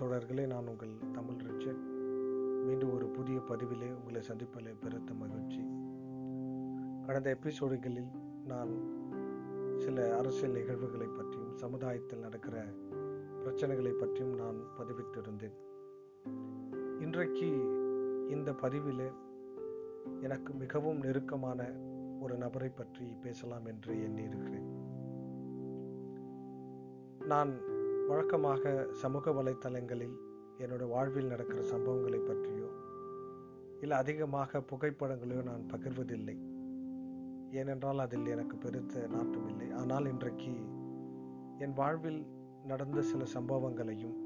தொடர்களே நான் உங்கள் தமிழ் ரிச்சர்ட் மீண்டும் ஒரு புதிய பதிவிலே உங்களை சந்திப்பதில் பெருத்த மகிழ்ச்சி. கடந்த எபிசோடுகளில் நான் சில அரசியல் நிகழ்வுகளை பற்றியும் சமுதாயத்தில் நடக்கிற பிரச்சனைகளை பற்றியும் நான் பதிவிட்டிருந்தேன். இன்றைக்கு இந்த பதிவிலே எனக்கு மிகவும் நெருக்கமான ஒரு நபரை பற்றி பேசலாம் என்று எண்ணியிருக்கிறேன். நான் வழக்கமாக சமூக வலைத்தளங்களில் என்னோட வாழ்வில் நடக்கிற சம்பவங்களை பற்றியோ இல்லை அதிகமாக புகைப்படங்களையோ நான் பகிர்வதில்லை. ஏனென்றால் அதில் எனக்கு பெருத்த நாட்டம் இல்லை. ஆனால் இன்றைக்கு என் வாழ்வில் நடந்த சில சம்பவங்களையும்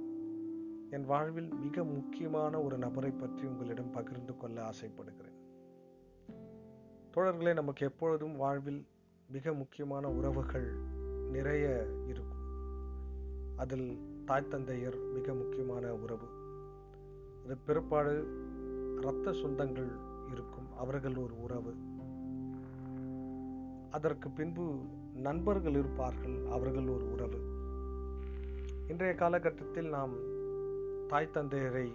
என் வாழ்வில் மிக முக்கியமான ஒரு நபரை பற்றி உங்களிடம் பகிர்ந்து கொள்ள ஆசைப்படுகிறேன். தோழர்களே நமக்கு எப்பொழுதும் வாழ்வில் மிக முக்கியமான உறவுகள் நிறைய இருக்கும். அதில் தாய் தந்தையர் மிக முக்கியமான உறவு. அது பிற்பாடு இரத்த சொந்தங்கள் இருக்கும் அவர்கள் ஒரு உறவு. அதற்கு பின்பு நண்பர்கள் இருப்பார்கள் அவர்கள் ஒரு உறவு. இன்றைய காலகட்டத்தில் நாம் தாய் தந்தையரை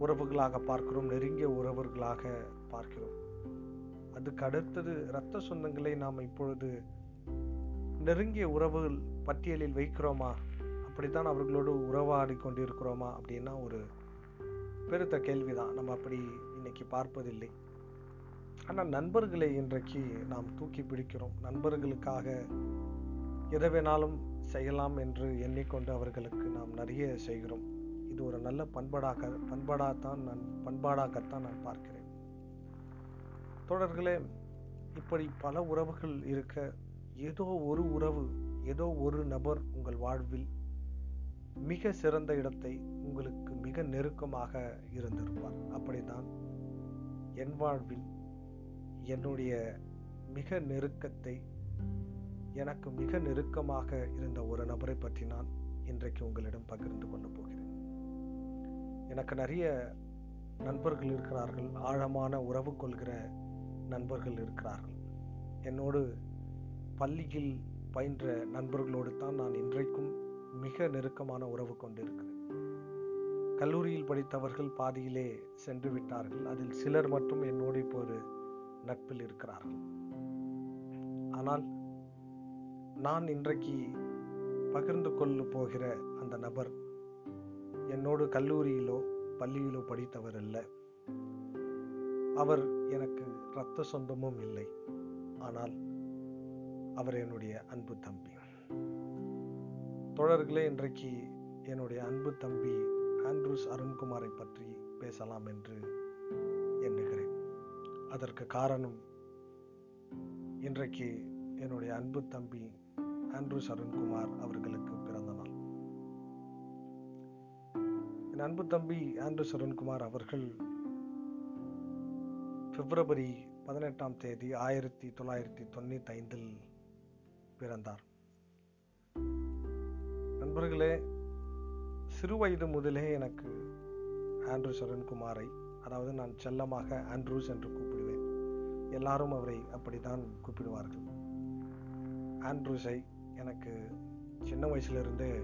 உறவுகளாக பார்க்கிறோம் நெருங்கிய உறவுகளாக பார்க்கிறோம். அதுக்கு அடுத்தது இரத்த சொந்தங்களை நாம் இப்பொழுது நெருங்கிய உறவுகள் பட்டியலில் வைக்கிறோமா? அப்படித்தான் அவர்களோடு உறவாடி கொண்டிருக்கிறோமா அப்படின்னா ஒரு பெருத்த கேள்விதான். நம்ம அப்படி இன்னைக்கு பார்ப்பதில்லை. ஆனால் நண்பர்களை இன்றைக்கு நாம் தூக்கி பிடிக்கிறோம். நண்பர்களுக்காக எதை வேணாலும் செய்யலாம் என்று எண்ணிக்கொண்டு அவர்களுக்கு நாம் நிறைய செய்கிறோம். இது ஒரு நல்ல பண்பாடாக பண்பாடாகத்தான் நான் பண்பாடாகத்தான் நான் பார்க்கிறேன். தொடர்களே இப்படி பல உறவுகள் இருக்க ஏதோ ஒரு உறவு ஏதோ ஒரு நபர் உங்கள் வாழ்வில் மிக சிறந்த இடத்தை உங்களுக்கு மிக நெருக்கமாக இருந்திருப்பார். அப்படித்தான் என் வாழ்வில் என்னுடைய மிக நெருக்கத்தை எனக்கு மிக நெருக்கமாக இருந்த ஒரு நபரை பற்றி நான் இன்றைக்கு உங்களிடம் பகிர்ந்து கொள்ள போகிறேன். எனக்கு நிறைய நண்பர்கள் இருக்கிறார்கள் ஆழமான உறவு கொள்கிற நண்பர்கள் இருக்கிறார்கள். என்னோடு பள்ளியில் பயின்ற நண்பர்களோடு தான் நான் இன்றைக்கும் மிக நெருக்கமான உறவு கொண்டிருக்கிறேன். கல்லூரியில் படித்தவர்கள் பாதியிலே சென்று விட்டார்கள். அதில் சிலர் மட்டும் என்னோடு இப்போது நட்பில் இருக்கிறார்கள். ஆனால் நான் இன்றைக்கு பகிர்ந்து கொள்ள போகிற அந்த நபர் என்னோடு கல்லூரியிலோ பள்ளியிலோ படித்தவர் அல்ல. அவர் எனக்கு இரத்த சொந்தமும் இல்லை. ஆனால் அவர் என்னுடைய அன்பு தம்பி. தொடர்களே இன்றைக்கு என்னுடைய அன்பு தம்பி ஆண்ட்ரூஸ் அருண்குமாரை பற்றி பேசலாம் என்று எண்ணுகிறேன். அதற்கு காரணம் இன்றைக்கு என்னுடைய அன்பு தம்பி ஆண்ட்ரூஸ் அருண்குமார் அவர்களுக்கு பிறந்த நாள். என் அன்பு தம்பி ஆண்ட்ரூஸ் அருண்குமார் அவர்கள் பிப்ரவரி பதினெட்டாம் தேதி ஆயிரத்தி தொள்ளாயிரத்தி தொண்ணூத்தி ஐந்தில் பிறந்தார். நண்பர்களே சிறுவயது முதலே எனக்கு ஆண்ட்ரூ சரண்குமாரை அதாவது நான் செல்லமாக ஆண்ட்ரூஸ் என்று கூப்பிடுவேன். எல்லாரும் அவரை அப்படித்தான் கூப்பிடுவார்கள். ஆண்ட்ரூஸை எனக்கு சின்ன வயசுலேருந்தே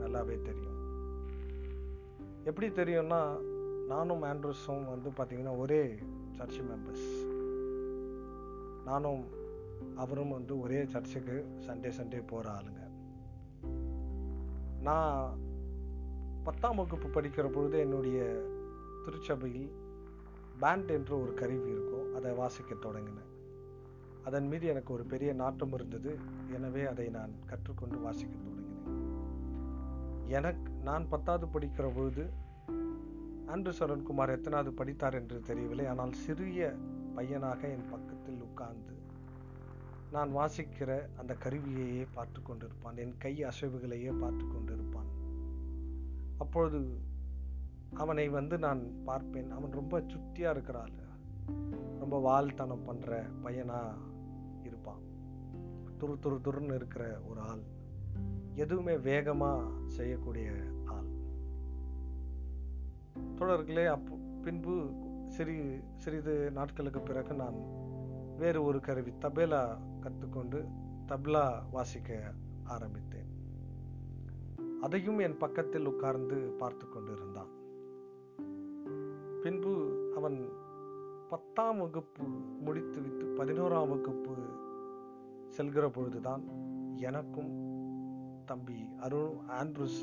நல்லாவே தெரியும். எப்படி தெரியும்னா நானும் ஆண்ட்ரூஸும் வந்து பார்த்திங்கன்னா ஒரே சர்ச் மெம்பர்ஸ் நானும் அவரும் வந்து ஒரே சர்ச்சுக்கு சண்டே சண்டே போகிற ஆளுங்க. நான் பத்தாம் வகுப்பு படிக்கிற பொழுது என்னுடைய திருச்சபையில் பேண்ட் என்ற ஒரு கருவி இருக்கும். அதை வாசிக்க தொடங்கினேன். அதன் மீது எனக்கு ஒரு பெரிய நாட்டம் இருந்தது. எனவே அதை நான் கற்றுக்கொண்டு வாசிக்க தொடங்கினேன். எனக்கு நான் பத்தாவது படிக்கிற பொழுது ஆண்ட்ரு சரண்குமார் எத்தனாவது படித்தார் என்று தெரியவில்லை. ஆனால் சிறிய பையனாக என் பக்கத்தில் உட்கார்ந்து நான் வாசிக்கிற அந்த கருவியையே பார்த்து கொண்டிருப்பான். என் கை அசைவுகளையே பார்த்து கொண்டிருப்பான். அப்பொழுது அவனை வந்து நான் பார்ப்பேன். அவன் ரொம்ப சுத்தியா இருக்கிறாள். ரொம்ப வால்தனம் பண்ற பையனா இருப்பான். துரு துரு துருன்னு இருக்கிற ஒரு ஆள். எதுவுமே வேகமா செய்யக்கூடிய ஆள். தொடர்களே அப்போ பின்பு சிறி சிறிது நாட்களுக்கு பிறகு நான் வேறு ஒரு கருவி தபேலா கற்றுக்கொண்டு தப்லா வாசிக்க ஆரம்பித்தேன். அதையும் என் பக்கத்தில் உட்கார்ந்து பார்த்து கொண்டிருந்தான். பின்பு அவன் பத்தாம் வகுப்பு முடித்துவிட்டு பதினோராம் வகுப்பு செல்கிற பொழுதுதான் எனக்கும் தம்பி அருண் ஆண்ட்ரூஸ்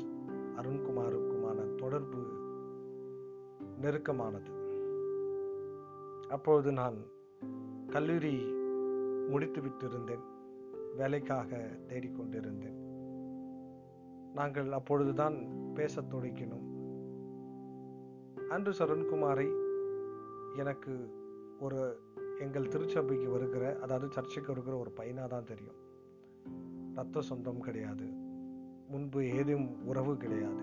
அருண்குமாருக்குமான தொடர்பு நெருக்கமானது. அப்பொழுது நான் கல்லூரி முடித்து விட்டிருந்தேன் வேலைக்காக தேடிக்கொண்டிருந்தேன். நாங்கள் அப்பொழுதுதான் பேசத் தொடங்கினோம். அன்று சரண்குமாரை எனக்கு ஒரு எங்கள் திருச்சபைக்கு வருகிற அதாவது சர்ச்சைக்கு வருகிற ஒரு பையனாக தான் தெரியும். ரத்த சொந்தம் கிடையாது. முன்பு ஏதும் உறவு கிடையாது.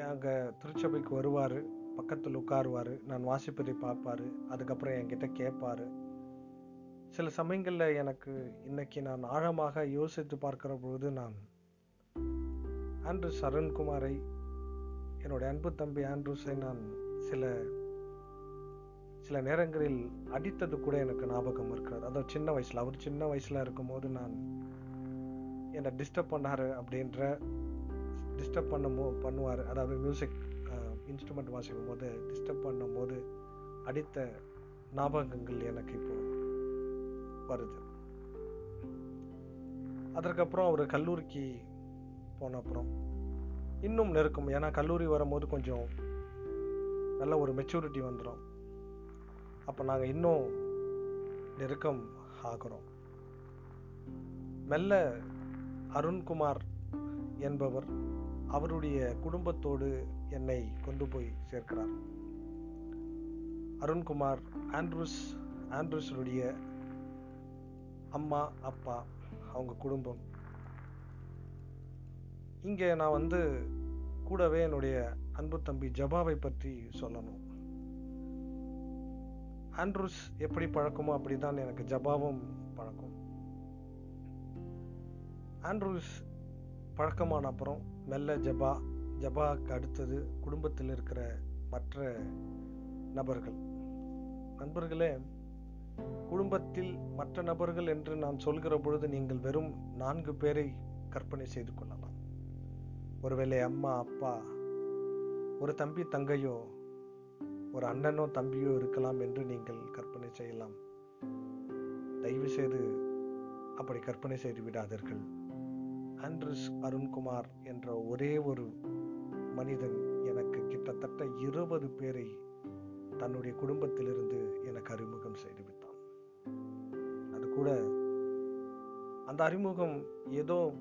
அங்கே திருச்சபைக்கு வருவார். பக்கத்தில் உட்காருவார் நான் வாசிப்பதை பார்ப்பார் அதுக்கப்புறம் என்கிட்ட கேட்பார். சில சமயங்களில் எனக்கு இன்னைக்கு நான் ஆழமாக யோசித்து பார்க்கிற பொழுது நான் ஆண்ட்ரூஸ் அருண்குமாரை என்னுடைய அன்பு தம்பி ஆண்ட்ரூஸை நான் சில சில நேரங்களில் அடித்தது கூட எனக்கு ஞாபகம் இருக்கிறது. அதாவது சின்ன வயசில் அவர் சின்ன வயசில் இருக்கும்போது நான் என்னை டிஸ்டர்ப் பண்ணார் அப்படின்ற டிஸ்டர்ப் பண்ணுமோ பண்ணுவார். அதாவது மியூசிக் இன்ஸ்ட்ருமெண்ட் வாசிக்கும் போது டிஸ்டர்ப் பண்ணும் போது அடித்த ஞாபகங்கள் எனக்கு இப்போ வருது. அதற்கப்புறம் அவர் கல்லூரிக்கு போன அப்புறம் இன்னும் நெருக்கம். ஏன்னா கல்லூரி வரும்போது கொஞ்சம் நல்ல ஒரு மெச்சூரிட்டி வந்துடும் அப்போ நாங்கள் இன்னும் நெருக்கம் ஆகிறோம். மெல்ல அருண்குமார் என்பவர் அவருடைய குடும்பத்தோடு என்னை கொண்டு போய் சேர்க்கிறார். அருண்குமார் ஆண்ட்ரூஸ் ஆண்ட்ரூஸுடைய அம்மா அப்பா அவங்க குடும்பம். இங்கே நான் வந்து கூடவே என்னுடைய அன்பு தம்பி ஜபாவை பற்றி சொல்லணும். ஆண்ட்ரூஸ் எப்படி பழக்கமோ அப்படிதான் எனக்கு ஜபாவும் பழக்கம். ஆண்ட்ரூஸ் பழக்கமான அப்புறம் மெல்ல ஜபா ஜபாக்கு அடுத்தது குடும்பத்தில் இருக்கிற மற்ற நபர்கள். நண்பர்களே குடும்பத்தில் மற்ற நபர்கள் என்று நான் சொல்கிற பொழுது நீங்கள் வெறும் நான்கு பேரை கற்பனை செய்து கொள்ளலாம். ஒருவேளை அம்மா அப்பா ஒரு தம்பி தங்கையோ ஒரு அண்ணனோ தம்பியோ இருக்கலாம் என்று நீங்கள் கற்பனை செய்யலாம். தயவு செய்து அப்படி கற்பனை செய்து விடாதீர்கள். ஆண்ட்ரஸ் அருண்குமார் என்ற ஒரே ஒரு மனிதன் எனக்கு கிட்டத்தட்ட இருபது பேரை தன்னுடைய குடும்பத்திலிருந்து எனக்கு அறிமுகம் செய்து விட்டான். அது கூட அந்த அறிமுகம் ஏதோ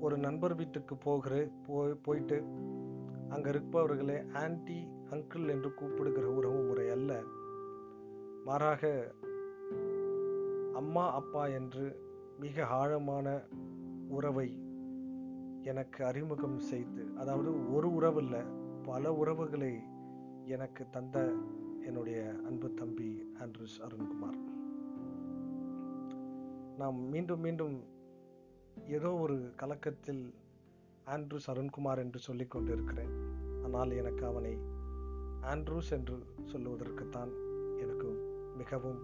ஒரு நண்பர் வீட்டுக்கு போகிற போய் போயிட்டு அங்கே இருப்பவர்களே ஆன்டி அங்கிள் என்று கூப்பிடுகிற உறவு முறை அல்ல. மாறாக அம்மா அப்பா என்று மிக ஆழமான உறவை எனக்கு அறிமுகம் செய்து அதாவது ஒரு உறவு இல்லை பல உறவுகளை எனக்கு தந்த என்னுடைய அன்பு தம்பி ஆண்ட்ரூஸ் அருண்குமார். நாம் மீண்டும் மீண்டும் ஏதோ ஒரு கலக்கத்தில் ஆண்ட்ரூஸ் அருண்குமார் என்று சொல்லிக் கொண்டிருக்கிறேன். ஆனால் எனக்கு அவனை ஆண்ட்ரூஸ் என்று சொல்லுவதற்குத்தான் எனக்கு மிகவும்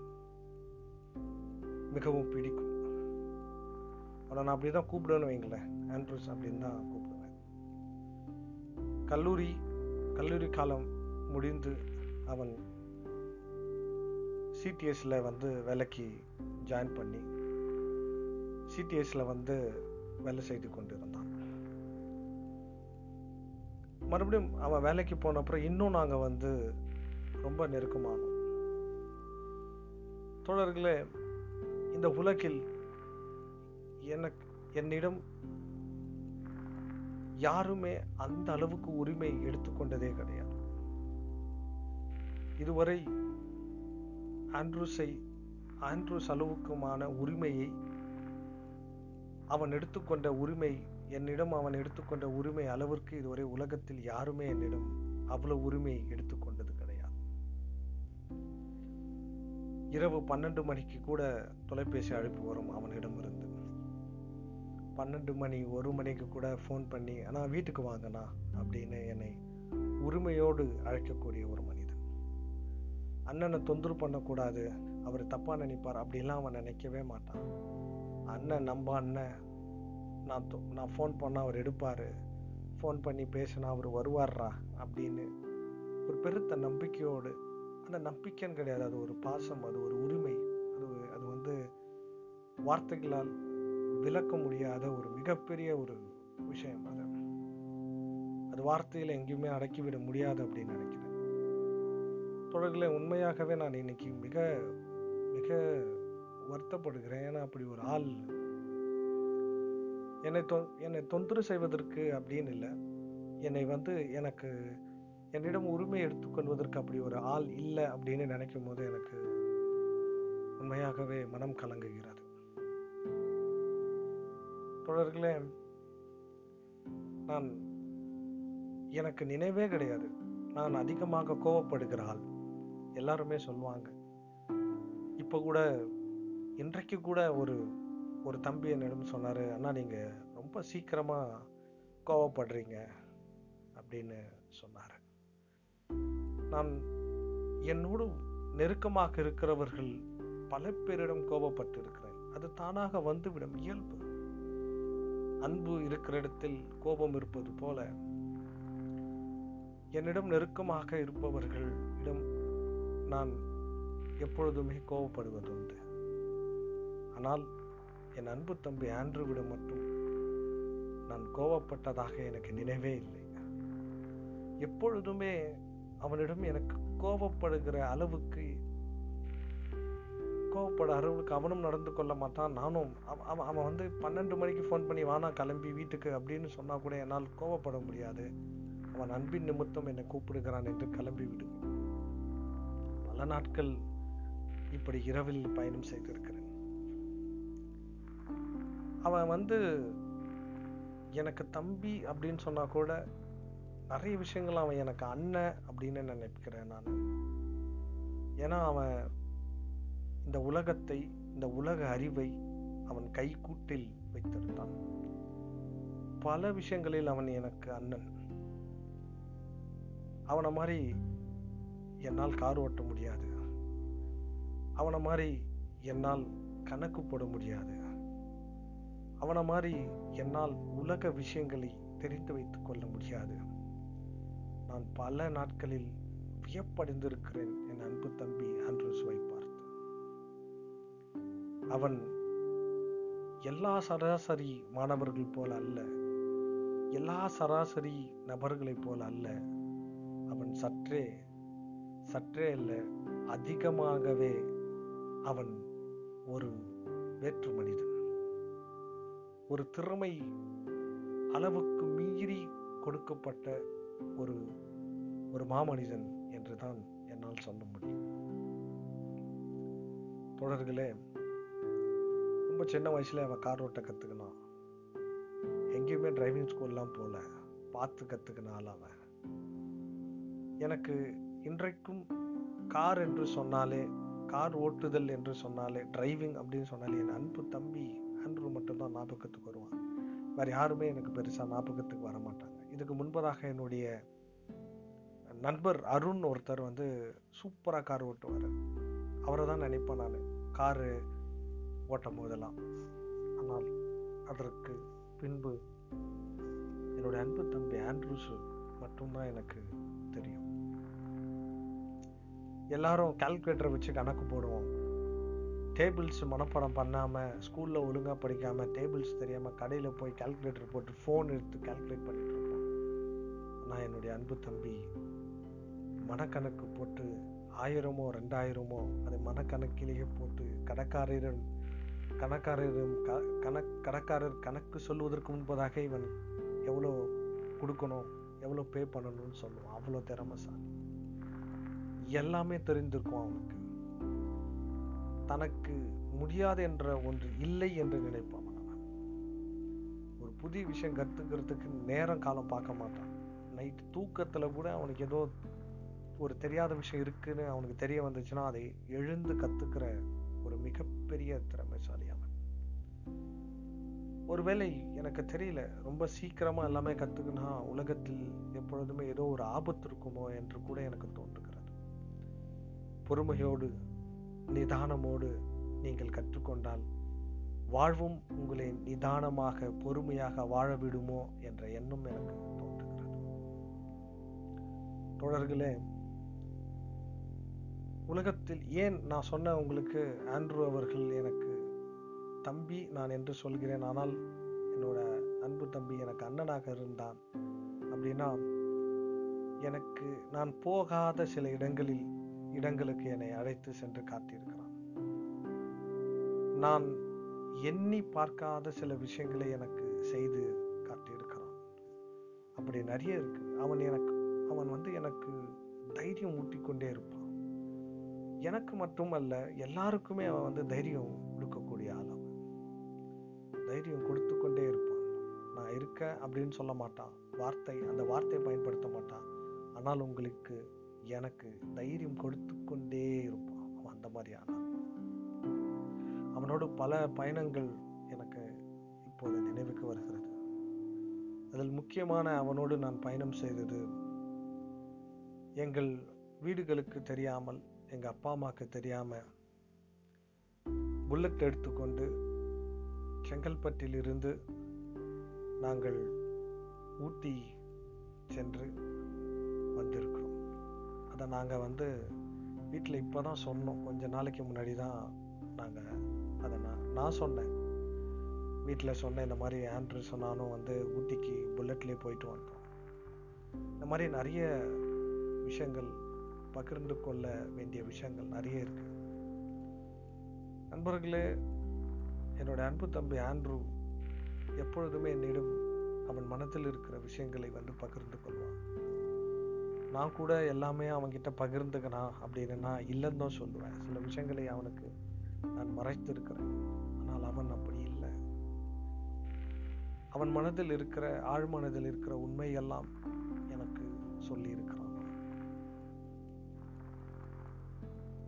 மிகவும் பிடிக்கும். அவனை நான் அப்படி தான் கூப்பிடுவேன்னு வைங்களேன். ஆண்ட்ரூஸ் அப்படின்னு தான் கூப்பிடுவேன். கல்லூரி கல்லூரி காலம் முடிந்து அவன் சிடிஎஸ்ல வந்து வேலைக்கு ஜாயின் பண்ணி சிடிஎஸ்ல வந்து வேலை செய்து கொண்டிருந்தான். மறுபடியும் அவன் வேலைக்கு போன அப்புறம் இன்னும் நாங்கள் வந்து ரொம்ப நெருக்கமானோம். தோழர்களே இந்த உலகில் எனக்கு என்னிடம் யாருமே அந்த அளவுக்கு உரிமை எடுத்துக்கொண்டதே கிடையாது. இதுவரை ஆண்ட்ரூஸை ஆண்ட்ரூஸ் அளவுக்குமான உரிமையை அவன் எடுத்துக்கொண்ட உரிமை என்னிடம் அவன் எடுத்துக்கொண்ட உரிமை அளவிற்கு இதுவரை உலகத்தில் யாருமே என்னிடம் அவ்வளவு உரிமை எடுத்துக்கொண்டது கிடையாது. இரவு பன்னெண்டு மணிக்கு கூட தொலைபேசி அழைப்பு வரும் அவனிடம் இருந்து பன்னெண்டு மணி ஒரு மணிக்கு கூட ஃபோன் பண்ணி ஆனால் வீட்டுக்கு வாங்கண்ணா அப்படின்னு என்னை உரிமையோடு அழைக்கக்கூடிய ஒரு மனிதன். அண்ணனை தொந்தரவு பண்ணக்கூடாது. அவர் தப்பா நினைப்பார். அப்படிலாம் அவன் நினைக்கவே மாட்டான். அண்ணன் நம்ம அண்ணன். நான் தொ- நான் ஃபோன் பண்ணால் அவர் எடுப்பார். ஃபோன் பண்ணி பேசினா அவர் வருவார்ரா அப்படின்னு ஒரு பெருத்த நம்பிக்கையோடு அந்த நம்பிக்கைன்னு கிடையாது. அது ஒரு பாசம் அது ஒரு உரிமை. அது அது வந்து வார்த்தைகளால் விளக்க முடியாத ஒரு மிகப்பெரிய ஒரு விஷயம் அது. அது வார்த்தையில் எங்கேயுமே அடக்கிவிட முடியாது அப்படின்னு நினைக்கிறேன். தொடர்களை உண்மையாகவே நான் இன்னைக்கு மிக மிக வருத்தப்படுகிறேன். ஏன்னா அப்படி ஒரு ஆள் என்னை தொ என்னை தொந்தரவு செய்வதற்கு அப்படின்னு இல்லை. என்னை வந்து எனக்கு என்னிடம் உரிமை எடுத்துக்கொள்வதற்கு அப்படி ஒரு ஆள் இல்லை அப்படின்னு நினைக்கும் போது எனக்கு உண்மையாகவே மனம் கலங்குகிறது. தொடர்களே நான் எனக்கு நினைவே கிடையாது. நான் அதிகமாக கோவப்படுகிற ஆள். எல்லாருமே சொல்லுவாங்க. இப்போ கூட இன்றைக்கு கூட ஒரு ஒரு தம்பி என்னிடம் சொன்னார் அண்ணா நீங்கள் ரொம்ப சீக்கிரமாக கோவப்படுறீங்க அப்படின்னு சொன்னார். நான் என்னோடு நெருக்கமாக இருக்கிறவர்கள் பல பேரிடம் கோபப்பட்டு இருக்கிறேன் அது தானாக வந்துவிடும். இயல்பு. அன்பு இருக்கிற இடத்தில் கோபம் இருப்பது போல என்னிடம் நெருக்கமாக இருப்பவர்கள் இடம் நான் எப்பொழுதுமே கோபப்படுவதுண்டு. ஆனால் என் அன்பு தம்பி ஆண்ட்ரூவிடம் மட்டும் நான் கோபப்பட்டதாக எனக்கு நினைவே இல்லை. எப்பொழுதுமே அவனிடம் எனக்கு கோபப்படுகிற அளவுக்கு கோவப்பட அவனும் நடந்து கொள்ள மாட்டான் நானும். அவ- அவன் அவன் வந்து பன்னெண்டு மணிக்கு ஃபோன் பண்ணி வானா கிளம்பி வீட்டுக்கு அப்படின்னு சொன்னால் கூட என்னால் கோவப்பட முடியாது. அவன் அன்பின் நிமித்தம் என்னை கூப்பிடுகிறான் என்று கிளம்பி விடு. பல நாட்கள் இப்படி இரவில் பயணம் செய்திருக்கிறேன். அவன் வந்து எனக்கு தம்பி அப்படின்னு சொன்னால் கூட நிறைய விஷயங்கள் அவன் எனக்கு அண்ணன் அப்படின்னு நினைக்கிறேன் நான். ஏன்னா அவன் இந்த உலகத்தை இந்த உலக அறிவை அவன் கைக்கூட்டில் வைத்திருந்தான். பல விஷயங்களில் அவன் எனக்கு அண்ணன். அவனை மாதிரி என்னால் கார் ஓட்ட முடியாது. அவனை மாதிரி என்னால் கணக்கு போட முடியாது. அவனை மாதிரி என்னால் உலக விஷயங்களை தெரிந்து வைத்துக் கொள்ள முடியாது. நான் பல நாட்களில் வியப்படைந்திருக்கிறேன் என் அன்பு தம்பி அன்று சுவைப்பார் அவன் எல்லா சராசரி மாணவர்கள் போல அல்ல. எல்லா சராசரி நபர்களைப் போல அல்ல. அவன் சற்றே சற்றே அல்ல அதிகமாகவே அவன் ஒரு வேற்று மனிதன். ஒரு திறமை அளவுக்கு மீறி கொடுக்கப்பட்ட ஒரு ஒரு மாமனிதன் என்றுதான் என்னால் சொல்ல முடியும். தொடர்களே ரொம்ப சின்ன வயசுல அவன் கார் ஓட்ட கற்றுக்கினான் எங்கேயுமே டிரைவிங் ஸ்கூல்லாம் போகல பார்த்து கத்துக்கின ஆள் அவன். எனக்கு இன்றைக்கும் கார் என்று சொன்னாலே கார் ஓட்டுதல் என்று சொன்னாலே டிரைவிங் அப்படின்னு சொன்னாலே என் அன்பு தம்பி அன்று மட்டும்தான் ஞாபகத்துக்கு வருவான். வேறு யாருமே எனக்கு பெருசாக ஞாபகத்துக்கு வர மாட்டாங்க. இதுக்கு முன்பதாக என்னுடைய நண்பர் அருண் ஒருத்தர் வந்து சூப்பராக கார் ஓட்டுவார். அவரை தான் நினைப்பேன் நான். காரு ஓட்டும் போதெல்லாம் ஆனால் அதற்கு பின்பு என்னுடைய அன்பு தம்பி ஆண்ட்ரூஸ் மட்டும்தான் எனக்கு தெரியும். எல்லாரும் கால்குலேட்டரை வச்சு கணக்கு போடுவோம். டேபிள்ஸ் மனப்பாடம் பண்ணாமல் ஸ்கூலில் ஒழுங்காக படிக்காமல் டேபிள்ஸ் தெரியாமல் கடையில் போய் கால்குலேட்டர் போட்டு ஃபோன் எடுத்து கால்குலேட் பண்ணிட்டு இருப்போம். என்னுடைய அன்பு தம்பி மனக்கணக்கு போட்டு ஆயிரமோ ரெண்டாயிரமோ அதை மனக்கணக்கிலேயே போட்டு கடைக்காரரிடம் கணக்காரரும் க- கணக் கணக்காரர் கணக்கு சொல்வதற்கு முன்பதாக இவன் எவ்வளோ கொடுக்கணும் எவ்வளோ பே பண்ணணும்னு சொல்லுவான். அவ்வளோ திறமைசாலி. எல்லாமே தெரிந்திருக்கும் அவனுக்கு. தனக்கு முடியாது என்ற ஒன்று இல்லை என்று நினைப்பான் அவன். ஒரு புதிய விஷயம் கற்றுக்கிறதுக்கு நேரம் காலம் பார்க்க மாட்டான். நைட் தூக்கத்தில் கூட அவனுக்கு ஏதோ ஒரு தெரியாத விஷயம் இருக்குன்னு அவனுக்கு தெரிய வந்துச்சுன்னா அதை எழுந்து கற்றுக்கிற ஒரு மிகப்பெரிய திறமை. ஒருவேளை எனக்கு தெரியல ரொம்ப சீக்கிரமாக எல்லாமே கற்றுக்குனா உலகத்தில் எப்பொழுதுமே ஏதோ ஒரு ஆபத்து இருக்குமோ என்று கூட எனக்கு தோன்றுகிறது. பொறுமையோடு நிதானமோடு நீங்கள் கற்றுக்கொண்டால் வாழ்வும் உங்களை நிதானமாக பொறுமையாக வாழ விடுமோ என்ற எண்ணம் எனக்கு தோன்றுகிறது. தொடர்களே உலகத்தில் ஏன் நான் சொன்ன உங்களுக்கு ஆண்ட்ரூ அவர்கள் எனக்கு தம்பி நான் என்று சொல்கிறேன் ஆனால் என்னோட அன்பு தம்பி எனக்கு அண்ணனாக இருந்தான் அப்படின்னா எனக்கு நான் போகாத சில இடங்களில் இடங்களுக்கு என்னை அழைத்து சென்று காத்திருக்கிறான். நான் எண்ணி பார்க்காத சில விஷயங்களை எனக்கு செய்து காட்டியிருக்கிறான். அப்படி நிறைய இருக்கு. அவன் எனக்கு அவன் வந்து எனக்கு தைரியம் ஊட்டிக்கொண்டே இருப்பான். எனக்கு மட்டுமல்ல எல்லாருக்குமே அவன் வந்து தைரியம் தைரியம் கொடுத்து கொண்டே இருப்பான். நான் இருக்கேன் அப்படின்னு சொல்ல மாட்டான். வார்த்தை அந்த வார்த்தையை பயன்படுத்த மாட்டான். ஆனால் உங்களுக்கு எனக்கு தைரியம் கொடுத்து கொண்டே இருப்பான். அவன் அந்த மாதிரி ஆனான் அவனோடு பல பயணங்கள் எனக்கு இப்போது நினைவுக்கு வருகிறது. அதில் முக்கியமான அவனோடு நான் பயணம் செய்தது எங்கள் வீடுகளுக்கு தெரியாமல் எங்கள் அப்பா அம்மாவுக்கு தெரியாமல் புல்லட் எடுத்துக்கொண்டு செங்கல்பட்டிலிருந்து நாங்கள் ஊட்டி சென்று வந்திருக்கிறோம். அதை நாங்கள் வந்து வீட்டில் இப்போ தான் சொன்னோம். கொஞ்ச நாளைக்கு முன்னாடி தான் நாங்கள் அதை நான் நான் சொன்னேன். வீட்டில் சொன்னேன் இந்த மாதிரி ஆண்ட்ரு சொன்னாலும் வந்து ஊட்டிக்கு புல்லட்லேயே போயிட்டு வந்தோம். இந்த மாதிரி நிறைய விஷயங்கள் பகிர்ந்து கொள்ள வேண்டிய விஷயங்கள் நிறைய இருக்குது நண்பர்களே என்னோட அன்பு தம்பி ஆண்ட்ரூ எப்பொழுதுமே என்னிடம் அவன் மனத்தில் இருக்கிற விஷயங்களை வந்து பகிர்ந்து கொள்வான். நான் கூட எல்லாமே அவன்கிட்ட பகிர்ந்துக்கணும் அப்படின்னு நான் இல்லைன்னு தான் சொல்லுவேன். சில விஷயங்களை அவனுக்கு நான் மறைத்து இருக்கிறேன் ஆனால் அவன் அப்படி இல்லை. அவன் மனதில் இருக்கிற ஆழ்மனதில் இருக்கிற உண்மையெல்லாம் எனக்கு சொல்லியிருக்கிறான்.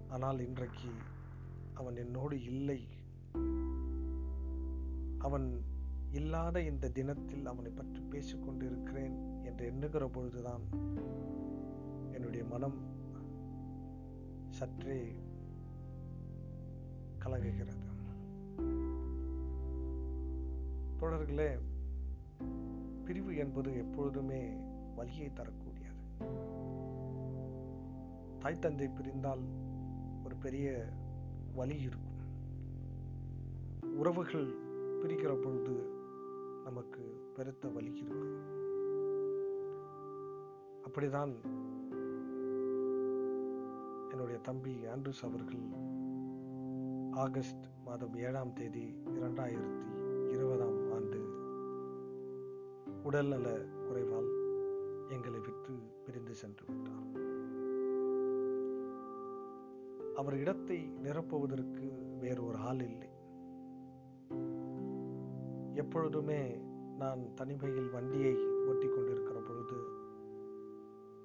ஆனால் இன்றைக்கு அவன் என்னோடு இல்லை. அவன் இல்லாத இந்த தினத்தில் அவனை பற்றி பேசிக்கொண்டு இருக்கிறேன் என்று எண்ணுகிற பொழுதுதான் என்னுடைய மனம் சற்றே கலங்குகிறது. தொடர்களே பிரிவு என்பது எப்பொழுதுமே வலியை தரக்கூடியது. தாய் தந்தை பிரிந்தால் ஒரு பெரிய வலி இருக்கும். உறவுகள் பிரிக்கிற பொழுது நமக்கு பெருத்த வலி இருக்கும் அப்படிதான் என்னுடைய தம்பி ஆண்ட்ரூஸ் அவர்கள் ஆகஸ்ட் மாதம் ஏழாம் தேதி இரண்டாயிரத்தி இருபதாம் ஆண்டு உடல்நல குறைவால் எங்களை விட்டு பிரிந்து சென்று விட்டார். அவர் இடத்தை நிரப்புவதற்கு வேறொரு ஆள் இல்லை. எப்பொழுதுமே நான் தனிமையில் வண்டியை ஓட்டி கொண்டிருக்கிற பொழுது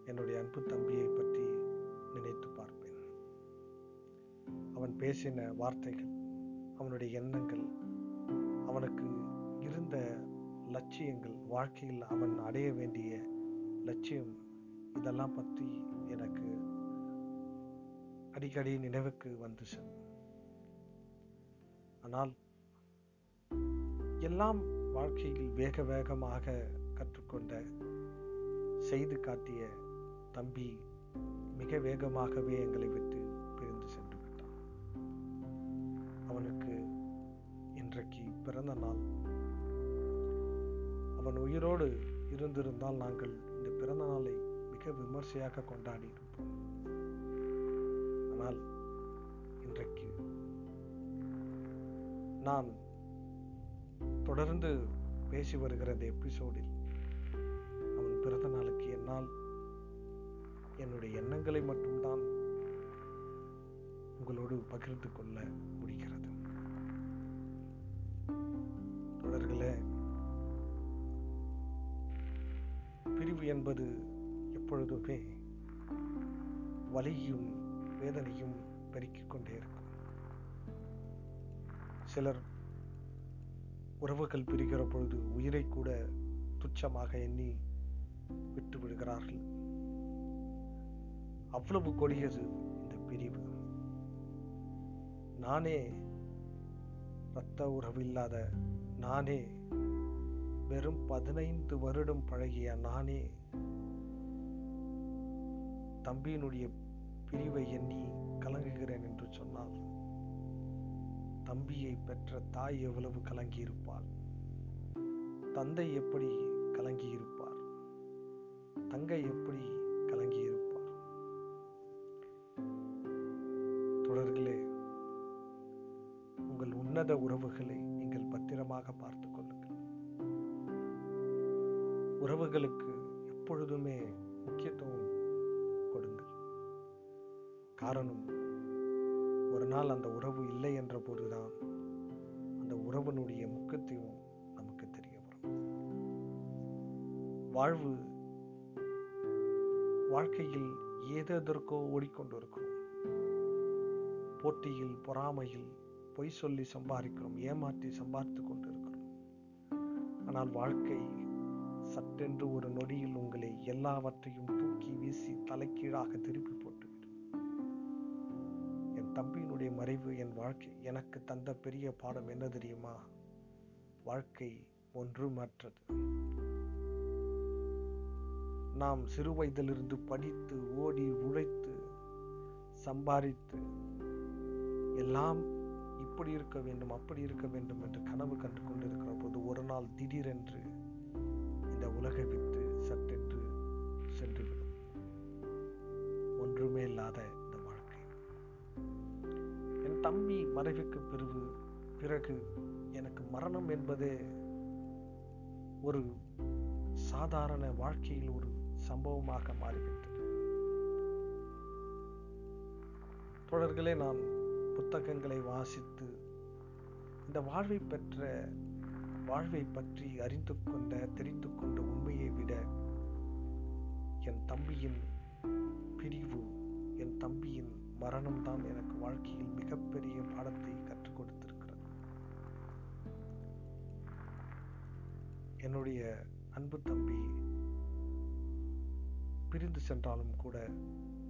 என்னுடைய அன்பு தம்பியை பற்றி நினைத்து பார்ப்பேன். அவன் பேசின வார்த்தைகள் அவனுடைய எண்ணங்கள் அவனுக்கு இருந்த லட்சியங்கள் வாழ்க்கையில் அவன் அடைய வேண்டிய லட்சியம் இதெல்லாம் பற்றி எனக்கு அடிக்கடி நினைவுக்கு வந்து செல்லும். ஆனால் எல்லாம் வாழ்க்கையில் வேக வேகமாக கற்றுக்கொண்ட செய்து காட்டிய தம்பி மிக வேகமாகவே எங்களை விட்டு பிரிந்து சென்று விட்டான். அவனுக்கு இன்றைக்கு பிறந்த நாள். அவன் உயிரோடு இருந்திருந்தால் நாங்கள் இந்த பிறந்த நாளை மிக விமர்சையாக கொண்டாடி இருப்போம். ஆனால் இன்றைக்கு நான் தொடர்ந்து பேசி வருகிற இந்த எபிசோடில். அவன் பிறந்த நாளுக்கு என்னால் என்னுடைய எண்ணங்களை மட்டும்தான் உங்களோடு பகிர்ந்து கொள்ள முடிகிறது. தொடர்களே பிரிவு என்பது எப்பொழுதுமே வலியும் வேதனையும் பெருக்கிக் கொண்டே இருக்கும். சிலர் உறவுகள் பிரிகிற பொழுது உயிரை கூட துச்சமாக எண்ணி விட்டு விடுகிறார்கள் அவ்வளவு கொடியது இந்த பிரிவு. நானே இரத்த உறவில்லாத நானே வெறும் பதினைந்து வருடம் பழகிய நானே தம்பியினுடைய பிரிவை எண்ணி கலங்குகிறேன் என்று சொன்னால் தம்பியை பெற்ற தாய் எவ்வளவு கலங்கியிருப்பாள்? தந்தை எப்படி கலங்கியிருப்பார்? தங்கை எப்படி கலங்கியிருப்பார்? தொடர்களே உங்கள் உன்னத உறவுகளை நீங்கள் பத்திரமாக பார்த்து கொள்ளுங்கள். உறவுகளுக்கு எப்பொழுதுமே முக்கியத்துவம் கொடுங்கள். காரணம் நாள் அந்த உறவு இல்லை என்ற போதுதான் அந்த உறவனுடைய முக்கியத்துவம் நமக்கு தெரிய வரும். வாழ்வு வாழ்க்கையில் ஏதெதற்கோ ஓடிக்கொண்டிருக்கிறோம். போட்டியில் பொறாமையில் பொய் சொல்லி சம்பாதிக்கிறோம் ஏமாற்றி சம்பாதித்து கொண்டிருக்கிறோம். ஆனால் வாழ்க்கை சட்டென்று ஒரு நொடியில் உங்களை எல்லாவற்றையும் தூக்கி வீசி தலைக்கீழாக திருப்பி போட்டுவிடும் என் தம்பியினுடைய மறைவு என் வாழ்க்கை. எனக்கு தந்த பெரிய பாடம் என்ன தெரியுமா? வாழ்க்கை ஒன்றுமற்றது. நாம் சிறு வயதிலிருந்து படித்து ஓடி உழைத்து சம்பாதித்து எல்லாம் இப்படி இருக்க வேண்டும் அப்படி இருக்க வேண்டும் என்று கனவு கண்டு கொண்டிருக்கிற போது ஒரு நாள் திடீரென்று இந்த உலகை விட்டு சட்டென்று சென்றுவிடும். ஒன்றுமே இல்லாத தம்பி மறைவுக்கு பிறகு பிறகு எனக்கு மரணம் என்பதே ஒரு சாதாரண வாழ்க்கையில் ஒரு சம்பவமாக மாறிவிட்டது. தொடர்களே நான் புத்தகங்களை வாசித்து இந்த வாழ்வை பெற்ற வாழ்வை பற்றி அறிந்து கொண்ட தெரிந்து கொண்ட உண்மையை விட என் தம்பியின் பிரிவு என் தம்பியின் மரணம் தான் எனக்கு வாழ்க்கையில் மிகப்பெரிய பாடத்தை கற்றுக் கொடுத்திருக்கிறது. என்னுடைய அன்பு தம்பி பிரிந்து சென்றாலும் கூட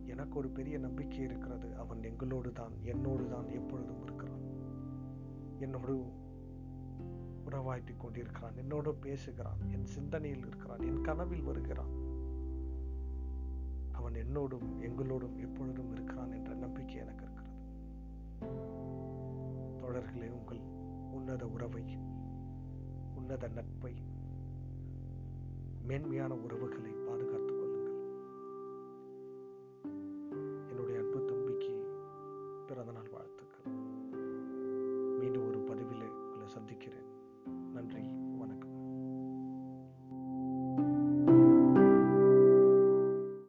எனக்கு ஒரு பெரிய நம்பிக்கை இருக்கிறது. அவன் எங்களோடு தான் என்னோடு தான் எப்பொழுதும் இருக்கிறான். என்னோடு உறவாய்த்து கொண்டிருக்கிறான். என்னோடு பேசுகிறான். என் சிந்தனையில் இருக்கிறான். என் கனவில் வருகிறான். அவன் என்னோடும் எங்களோடும் எப்பொழுதும் இருக்கிறான். நம்பிக்கை எனக்கு இருக்கிறது. தொடர்களே உங்கள் உன்னத உறவை உன்னத நட்பை மேன்மையான உறவுகளை பாதுகாத்து